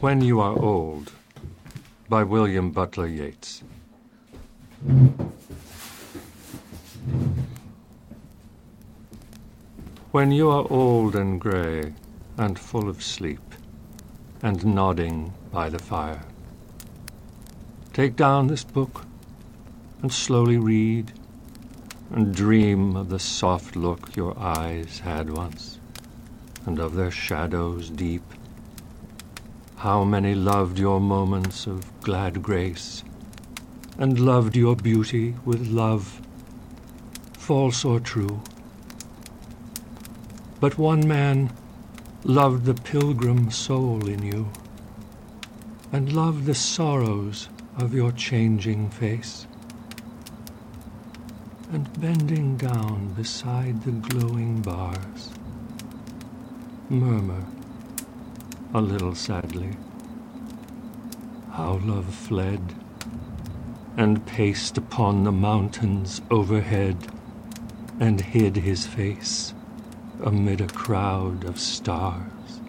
When You Are Old by William Butler Yeats. When you are old and grey and full of sleep and nodding by the fire, take down this book and slowly read and dream of the soft look your eyes had once and of their shadows deep. How many loved your moments of glad grace and loved your beauty with love, false or true. But one man loved the pilgrim soul in you, and loved the sorrows of your changing face. And bending down beside the glowing bars, murmur a little sadly how love fled and paced upon the mountains overhead and hid his face amid a crowd of stars.